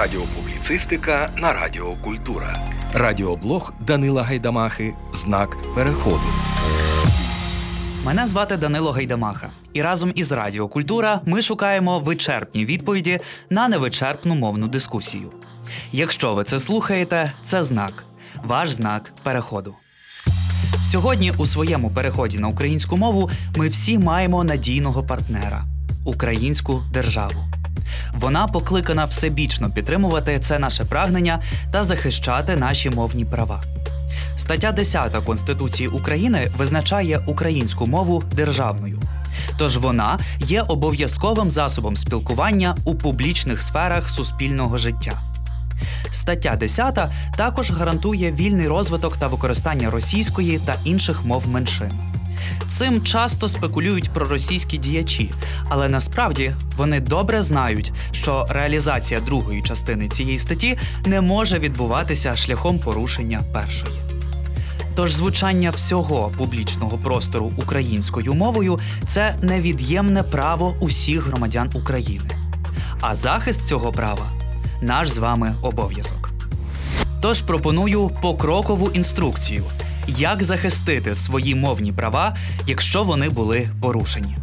Радіопубліцистика на Радіо Культура. Радіоблог Данила Гайдамахи. Знак переходу. Мене звати Данило Гайдамаха, і разом із Радіо Культура ми шукаємо вичерпні відповіді на невичерпну мовну дискусію. Якщо ви це слухаєте, це знак, ваш знак переходу. Сьогодні у своєму переході на українську мову ми всі маємо надійного партнера українську державу. Вона покликана всебічно підтримувати це наше прагнення та захищати наші мовні права. Стаття 10 Конституції України визначає українську мову державною. Тож вона є обов'язковим засобом спілкування у публічних сферах суспільного життя. Стаття 10 також гарантує вільний розвиток та використання російської та інших мов меншин. Цим часто спекулюють проросійські діячі, але насправді вони добре знають, що реалізація другої частини цієї статті не може відбуватися шляхом порушення першої. Тож звучання всього публічного простору українською мовою це невід'ємне право усіх громадян України. А захист цього права наш з вами обов'язок. Тож пропоную покрокову інструкцію, як захистити свої мовні права, якщо вони були порушені.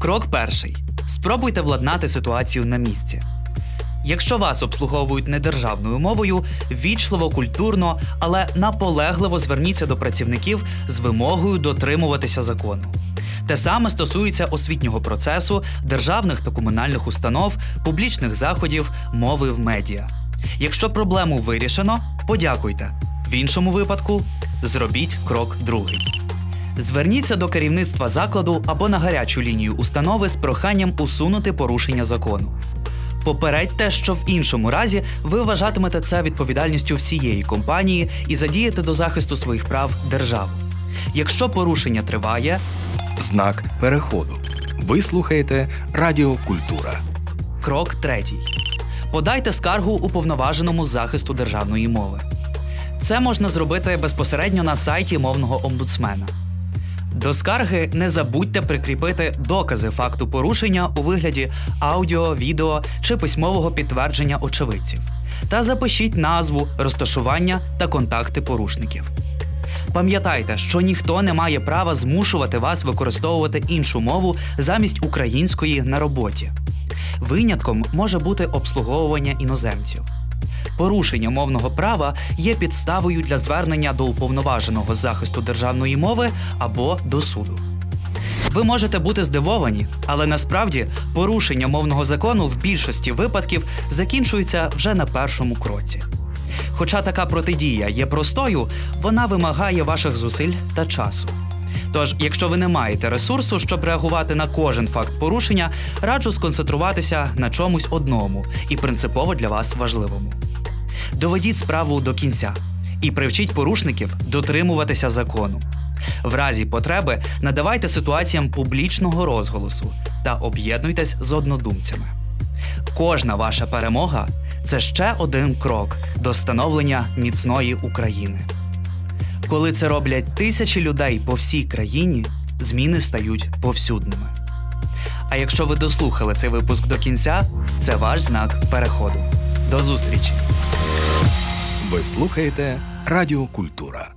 Крок перший: спробуйте владнати ситуацію на місці. Якщо вас обслуговують недержавною мовою, вічливо, культурно, але наполегливо зверніться до працівників з вимогою дотримуватися закону. Те саме стосується освітнього процесу, державних та комунальних установ, публічних заходів, мови в медіа. Якщо проблему вирішено, подякуйте. В іншому випадку зробіть крок другий. Зверніться до керівництва закладу або на гарячу лінію установи з проханням усунути порушення закону. Попередьте, що в іншому разі ви вважатимете це відповідальністю всієї компанії і задієте до захисту своїх прав державу. Якщо порушення триває, Знак переходу. Ви слухаєте Радіо Культура. крок третій. Подайте скаргу уповноваженому захисту державної мови. Це можна зробити безпосередньо на сайті мовного омбудсмена. До скарги не забудьте прикріпити докази факту порушення у вигляді аудіо, відео чи письмового підтвердження очевидців та запишіть назву, розташування та контакти порушників. Пам'ятайте, що ніхто не має права змушувати вас використовувати іншу мову замість української на роботі. Винятком може бути обслуговування іноземців. Порушення мовного права є підставою для звернення до уповноваженого захисту державної мови або до суду. Ви можете бути здивовані, але насправді порушення мовного закону в більшості випадків закінчується вже на першому кроці. Хоча така протидія є простою, вона вимагає ваших зусиль та часу. Тож, якщо ви не маєте ресурсу, щоб реагувати на кожен факт порушення, раджу сконцентруватися на чомусь одному і принципово для вас важливому. Доведіть справу до кінця і привчіть порушників дотримуватися закону. В разі потреби надавайте ситуаціям публічного розголосу та об'єднуйтесь з однодумцями. Кожна ваша перемога це ще один крок до становлення міцної України. Коли це роблять тисячі людей по всій країні, зміни стають повсюдними. А якщо ви дослухали цей випуск до кінця, це ваш знак переходу. До зустрічі! Ви слухаєте Радіо Культура.